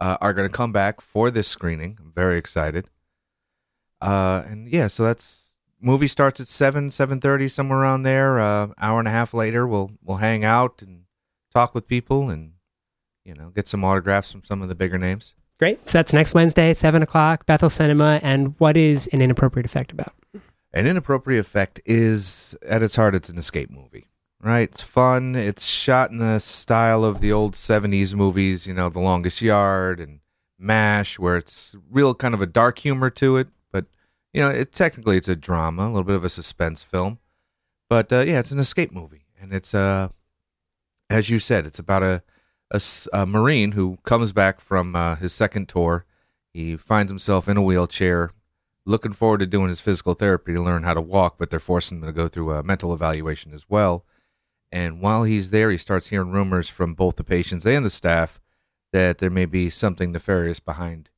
uh, are going to come back for this screening. I'm very excited. Uh, and yeah, so that's movie starts at seven, seven thirty, somewhere around there. Uh, hour and a half later, we'll we'll hang out and talk with people and you know get some autographs from some of the bigger names. Great. So that's next Wednesday, seven o'clock, Bethel Cinema. And what is an inappropriate effect about? An inappropriate effect is at its heart, it's an escape movie. Right, it's fun. It's shot in the style of the old '70s movies, you know, The Longest Yard and MASH, where it's real kind of a dark humor to it But, you know, it technically it's a drama, a little bit of a suspense film, but uh, yeah, it's an escape movie, and it's uh, as you said, it's about a a, a marine who comes back from uh, his second tour. He finds himself in a wheelchair, looking forward to doing his physical therapy to learn how to walk, but they're forcing him to go through a mental evaluation as well. And while he's there, he starts hearing rumors from both the patients and the staff that there may be something nefarious behind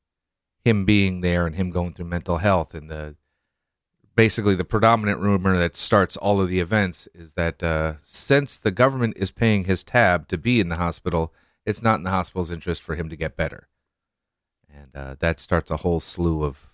him being there and him going through mental health and the basically the predominant rumor that starts all of the events is that uh, since the government is paying his tab to be in the hospital, it's not in the hospital's interest for him to get better, and uh, that starts a whole slew of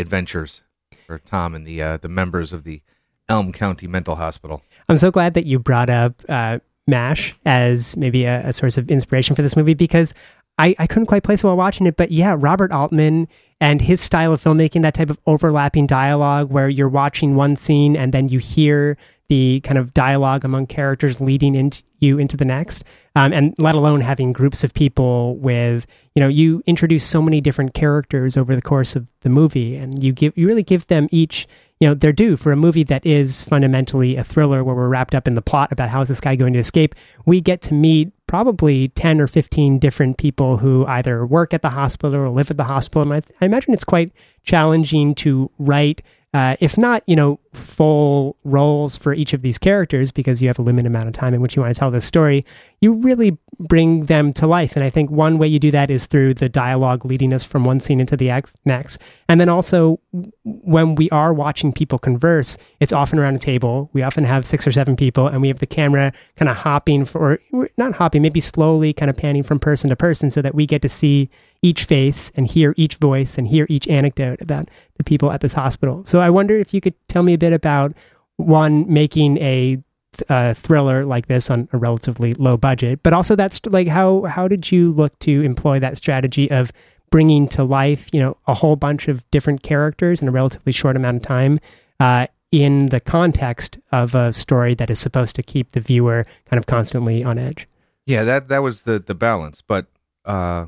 adventures for Tom and the uh, the members of the Elm County Mental Hospital. I'm so glad that you brought up uh, MASH as maybe a, a, source of inspiration for this movie because I, I couldn't quite place it while watching it, but yeah, Robert Altman and his style of filmmaking, that type of overlapping dialogue where you're watching one scene and then you hear the kind of dialogue among characters leading into you into the next, um, and let alone having groups of people with you know you introduce so many different characters over the course of the movie, and you give you really give them each you know they're due. For a movie that is fundamentally a thriller where we're wrapped up in the plot about how is this guy going to escape we get to meet probably 10 or 15 different people who either work at the hospital or live at the hospital. And i, I imagine it's quite challenging to write uh, if not, you know, full roles for each of these characters because you have a limited amount of time in which you want to tell this story, you really bring them to life. And I think one way you do that is through the dialogue leading us from one scene into the next. And then also, when we are watching people converse, it's often around a table. We often have six or seven people, and we have the camera kind of hopping for, not hopping, maybe slowly kind of panning from person to person so that we get to see each face and hear each voice and hear each anecdote about the people at this hospital. So I wonder if you could tell me a bit about one making a uh, thriller like this on a relatively low budget, but also that's like how how did you look to employ that strategy of bringing to life, you know, a whole bunch of different characters in a relatively short amount of time uh, in the context of a story that is supposed to keep the viewer kind of constantly on edge. Yeah, that that was the the balance, but uh,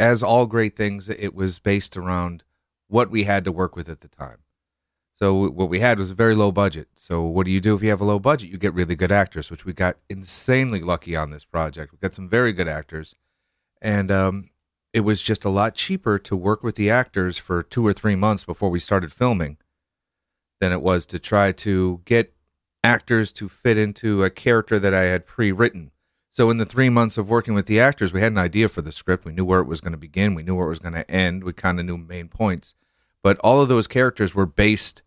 as all great things, it was based around what we had to work with at the time. So what we had was a very low budget. So what do you do if you have a low budget? You get really good actors, which we got insanely lucky on this project. We got some very good actors, and um, it was just a lot cheaper to work with the actors for two or three months before we started filming than it was to try to get actors to fit into a character that I had pre-written. So in the three months of working with the actors, we had an idea for the script. We knew where it was going to begin. We knew where it was going to end. We kind of knew main points, but all of those characters were based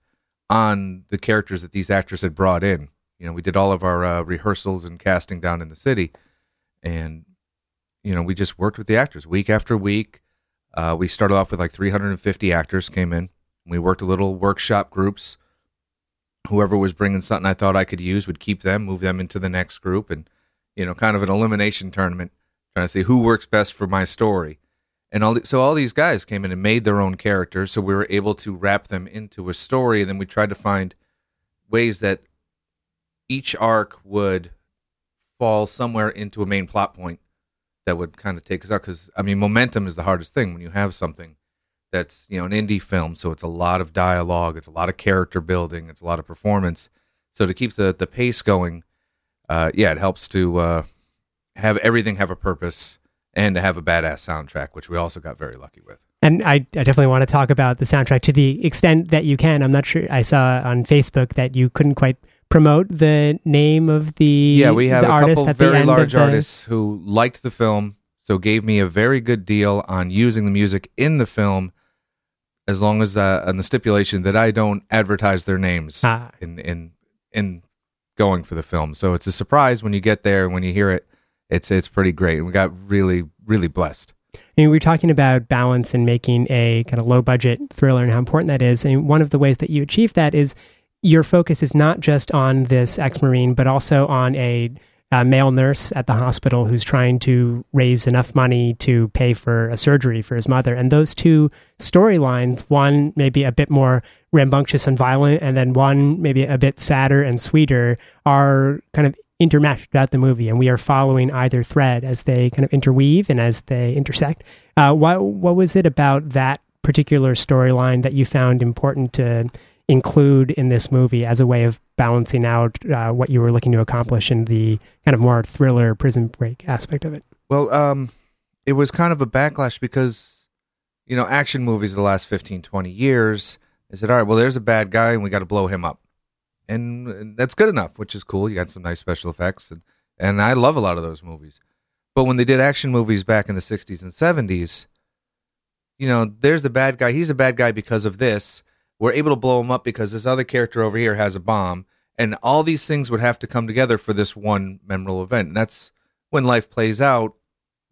on the characters that these actors had brought in. You know, we did all of our uh, rehearsals and casting down in the city, and you know, we just worked with the actors week after week. Uh, we started off with like 350 actors came in. We worked a little workshop groups. Whoever was bringing something I thought I could use would keep them, move them into the next group, and you know, kind of an elimination tournament, trying to see who works best for my story. And all the, so all these guys came in and made their own characters, so we were able to wrap them into a story, and then we tried to find ways that each arc would fall somewhere into a main plot point that would kind of take us out. Because I mean, momentum is the hardest thing when you have something that's you know an indie film, so it's a lot of dialogue, it's a lot of character building, it's a lot of performance. So to keep the the pace going, uh, yeah, it helps to uh, have everything have a purpose and to have a badass soundtrack, which we also got very lucky with. And I, I definitely want to talk about the soundtrack to the extent that you can. I'm not sure. I saw on Facebook that you couldn't quite promote the name of the yeah we have a couple very large artists who liked the film so gave me a very good deal on using the music in the film as long as uh, on the stipulation that I don't advertise their names ah. in in in going for the film. So it's a surprise when you get there and when you hear it. It's it's pretty great. And we got really really blessed. I mean, we are talking about balance and making a kind of low budget thriller and how important that is. And one of the ways that you achieve that is your focus is not just on this ex Marine, but also on a, a, male nurse at the hospital who's trying to raise enough money to pay for a surgery for his mother. And those two storylines, one maybe a bit more rambunctious and violent, and then one maybe a bit sadder and sweeter, are kind of intermeshed throughout the movie, and we are following either thread as they kind of interweave and as they intersect. Uh, what what was it about that particular storyline that you found important to include in this movie as a way of balancing out uh, what you were looking to accomplish in the kind of more thriller prison break aspect of it? Well, um, it was kind of a backlash because you know action movies the last 15, 20 years. They said, all right, well, there's a bad guy, and we got to blow him up and that's good enough, which is cool. You got some nice special effects, and and I love a lot of those movies. But when they did action movies back in the '60s and '70s, you know, there's the bad guy. He's a bad guy because of this. We're able to blow him up because this other character over here has a bomb, and all these things would have to come together for this one memorable event. And that's when life plays out.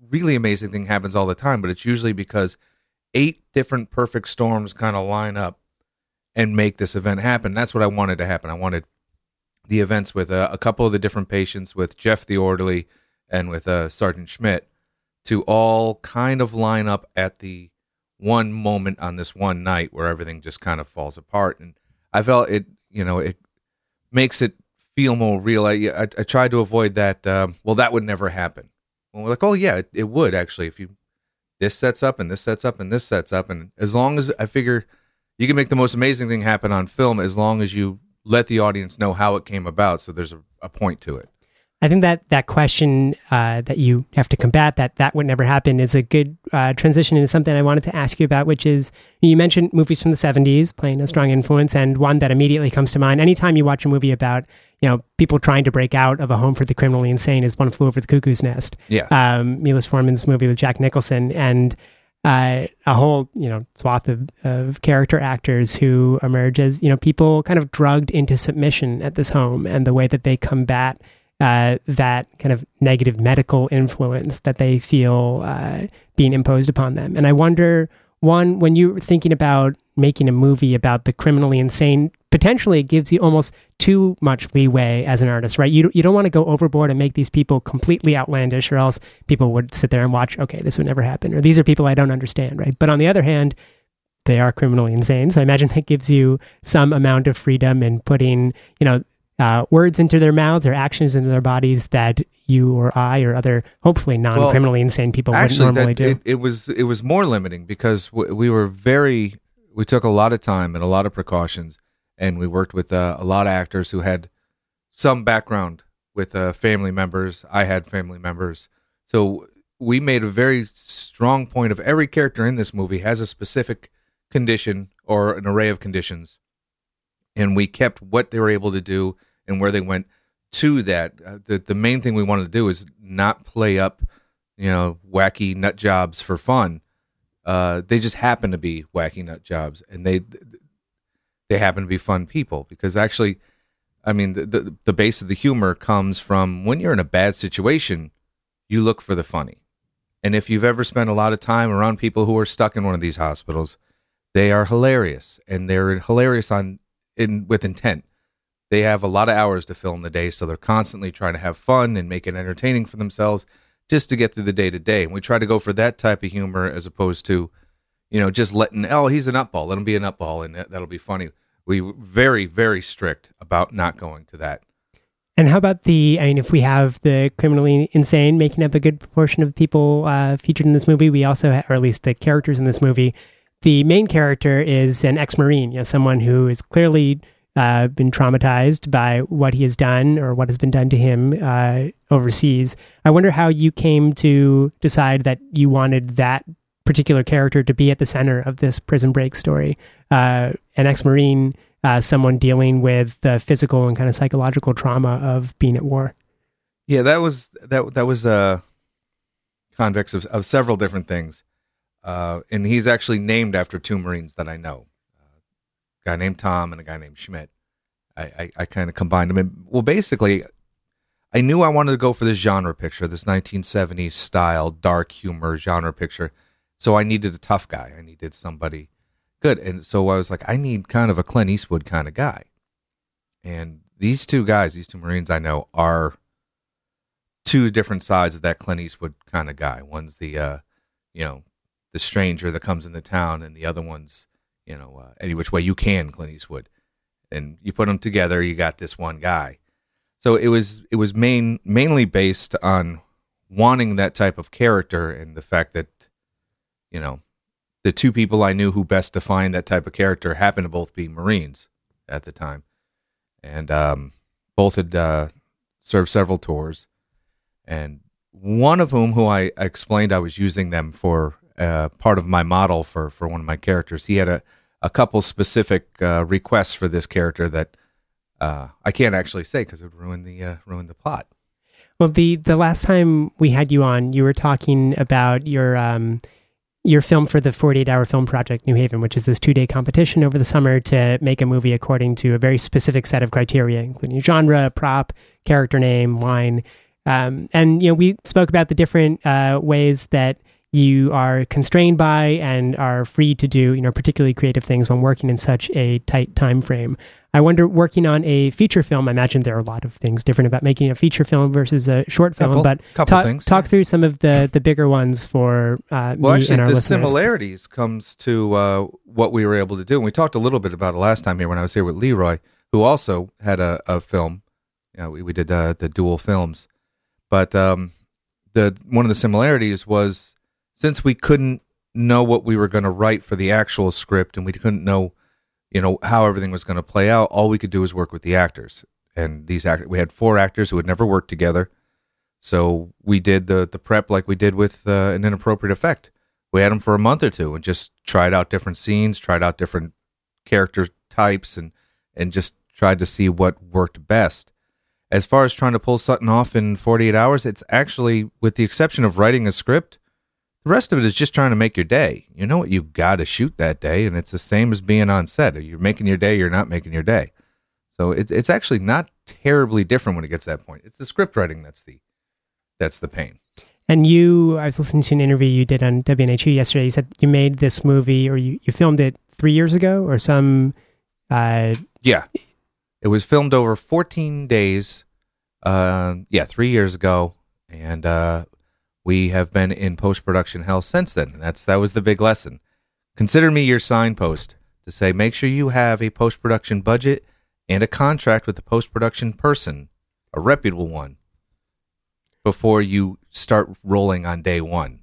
Really amazing thing happens all the time, but it's usually because eight different perfect storms kind of line up and make this event happen. That's what I wanted to happen. I wanted the events with a, a couple of the different patients, with Jeff the orderly and with uh, Sergeant Schmidt, to all kind of line up at the one moment on this one night where everything just kind of falls apart. And I felt it, you know, it makes it feel more real. I, I, I tried to avoid that. Um, well, that would never happen. Well, we're like, oh yeah, it, it would actually if you this sets up and this sets up and this sets up, and as long as I figure you can make the most amazing thing happen on film as long as you let the audience know how it came about. So there's a, a point to it. I think that that question uh, that you have to combat that that would never happen is a good uh, transition into something I wanted to ask you about, which is you mentioned movies from the '70s playing a strong influence, and one that immediately comes to mind. Anytime you watch a movie about you know people trying to break out of a home for the criminally insane, is One Flew Over the Cuckoo's Nest. Yeah, um, Milos Forman's movie with Jack Nicholson, and uh, a whole you know swath of, of character actors who emerge as you know people kind of drugged into submission at this home and the way that they combat uh, that kind of negative medical influence that they feel uh, being imposed upon them. And i wonder one when you're thinking about making a movie about the criminally insane potentially it gives you almost too much leeway as an artist, right? You, you don't want to go overboard and make these people completely outlandish, or else people would sit there and watch, okay, this would never happen, or these are people I don't understand, right? But on the other hand, they are criminally insane. So I imagine that gives you some amount of freedom in putting, you know, uh, words into their mouths or actions into their bodies that you or I or other hopefully non-criminally well, insane people wouldn't normally that, do. It, it, was it was more limiting because w- we were very we took a lot of time and a lot of precautions and we worked with uh, a lot of actors who had some background with uh, family members. I had family members, so we made a very strong point of every character in this movie has a specific condition or an array of conditions, and we kept what they were able to do and where they went to that. Uh, the the main thing we wanted to do is not play up, you know, wacky nut jobs for fun. Uh, they just happen to be wacky nut jobs, and they they happen to be fun people because actually i mean the, the, the base of the humor comes from when you're in a bad situation you look for the funny. And if you've ever spent a lot of time around people who are stuck in one of these hospitals they are hilarious and they're hilarious on in with intent. They have a lot of hours to fill in the day so they're constantly trying to have fun and make it entertaining for themselves just to get through the day to day and we try to go for that type of humor as opposed to you know just letting oh he's an nutball let him be a nutball and that'll be funny we very very strict about not going to that. And how about the? I mean, if we have the criminally insane making up a good proportion of people uh, featured in this movie, we also, or at least the characters in this movie, the main character is an ex-marine, you know, someone who is clearly uh, been traumatized by what he has done or what has been done to him uh, overseas. I wonder how you came to decide that you wanted that particular character to be at the center of this prison break story. Uh, an ex-marine uh, someone dealing with the physical and kind of psychological trauma of being at war. Yeah, that was that that was a uh, convex of, of several different things, uh, and he's actually named after two Marines that I know, a guy named Tom and a guy named Schmidt. I I, I kind of combined them. And, well, basically, I knew I wanted to go for this genre picture, this 1970s style dark humor genre picture. So I needed a tough guy. I needed somebody good. And so I was like, I need kind of a Clint Eastwood kind of guy. And these two guys, these two Marines I know, are two different sides of that Clint Eastwood kind of guy. One's the, uh, you know, the stranger that comes in the town, and the other one's, you know, uh, any which way you can, Clint Eastwood. And you put them together, you got this one guy. So it was it was main mainly based on wanting that type of character and the fact that, you know, the two people I knew who best defined that type of character happened to both be Marines at the time, and um, both had uh, served several tours, and one of whom, who I explained I was using them for uh, part of my model for for one of my characters, he had a a couple specific uh, requests for this character that uh, I can't actually say because it would ruin the uh, ruin the plot. Well, the the last time we had you on, you were talking about your um, your film for the 48 hour film project New Haven, which is this two day competition over the summer to make a movie according to a very specific set of criteria, including genre, prop, character name, line. Um, and, you know, we spoke about the different uh, ways that you are constrained by and are free to do, you know, particularly creative things when working in such a tight time frame. I wonder, working on a feature film, I imagine there are a lot of things different about making a feature film versus a short film. Couple, but couple talk, things. talk through some of the the bigger ones for uh, well, me actually, and our the listeners. similarities comes to uh, what we were able to do, and we talked a little bit about it last time here when I was here with Leroy, who also had a, a film. You know, we, we did uh, the dual films, but um, the one of the similarities was since we couldn't know what we were going to write for the actual script, and we couldn't know you know how everything was going to play out all we could do was work with the actors. And these actors we had four actors who had never worked together. So we did the the prep like we did with uh, an inappropriate effect. We had them for a month or two and just tried out different scenes tried out different character types and and just tried to see what worked best. As far as trying to pull something off in 48 hours it's actually with the exception of writing a script the rest of it is just trying to make your day. You know what you got to shoot that day, and it's the same as being on set. You're making your day, you're not making your day. So it's it's actually not terribly different when it gets to that point. It's the script writing that's the that's the pain. And you, I was listening to an interview you did on WNHU yesterday. You said you made this movie or you, you filmed it three years ago or some. Uh, yeah, it was filmed over 14 days. Uh, yeah, three years ago, and uh, we have been in post production hell since then. That's that was the big lesson. Consider me your signpost to say make sure you have a post production budget and a contract with the post production person, a reputable one, before you start rolling on day one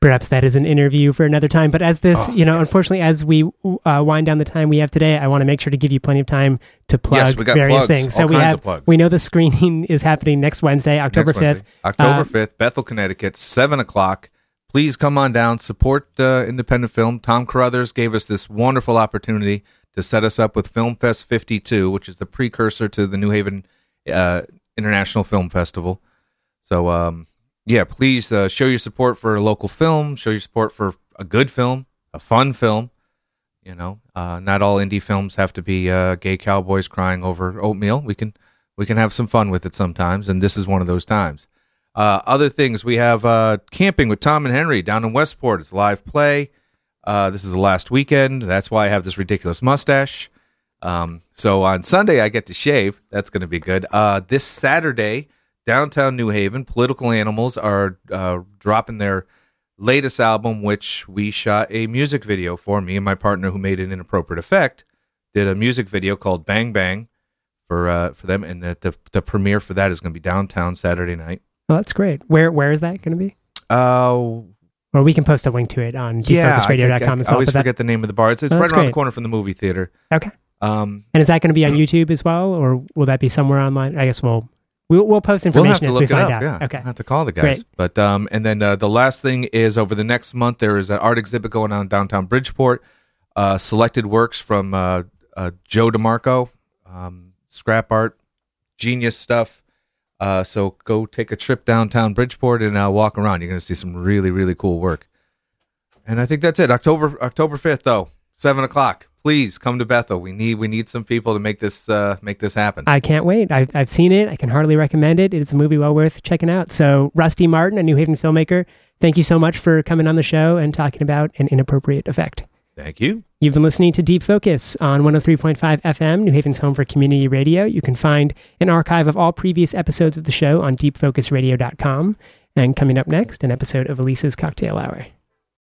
perhaps that is an interview for another time. But as this, oh, you know, yeah. unfortunately, as we uh, wind down the time we have today, I want to make sure to give you plenty of time to plug yes, we got various plugs, things. So we have, we know the screening is happening next Wednesday, October fifth, October fifth, uh, Bethel, Connecticut, seven o'clock. Please come on down, support uh, independent film. Tom Carruthers gave us this wonderful opportunity to set us up with Film Fest 52, which is the precursor to the New Haven uh, International Film Festival. So, um, yeah, please uh, show your support for a local film. Show your support for a good film, a fun film. You know, uh, not all indie films have to be uh, gay cowboys crying over oatmeal. We can we can have some fun with it sometimes, and this is one of those times. Uh, other things we have uh, camping with Tom and Henry down in Westport. It's live play. Uh, this is the last weekend. That's why I have this ridiculous mustache. Um, so on Sunday I get to shave. That's going to be good. this Saturday downtown New Haven, Political Animals are uh, dropping their latest album, which we shot a music video for. Me and my partner, who made an inappropriate effect, did a music video called "Bang Bang" for uh, for them, and the, the, the premiere for that is going to be downtown Saturday night. Oh, that's great. Where where is that going to be? Uh, or we can post a link to it on yeah, I, as well. I always forget that, the name of the bar. It's, it's oh, right around great. the corner from the movie theater. Okay. Um, and is that going to be on YouTube as well, or will that be somewhere online? I guess we'll We'll, we'll post information we'll have as we find up, out. Yeah. Okay. I have to call the guys. Great. But um, and then uh, the last thing is over the next month there is an art exhibit going on downtown Bridgeport. Uh, selected works from uh, uh, Joe DeMarco, um, scrap art, genius stuff. Uh, so go take a trip downtown Bridgeport and uh, walk around. You're going to see some really really cool work. And I think that's it. October October fifth though, seven o'clock. Please come to Bethel. We need we need some people to make this uh, make this happen. I can't wait. I've I've seen it. I can hardly recommend it. It's a movie well worth checking out. So Rusty Martin, a New Haven filmmaker, thank you so much for coming on the show and talking about an inappropriate effect. Thank you. You've been listening to Deep Focus on 103.5 FM, New Haven's home for community radio. You can find an archive of all previous episodes of the show on deepfocusradio.com. And coming up next, an episode of Elisa's Cocktail Hour.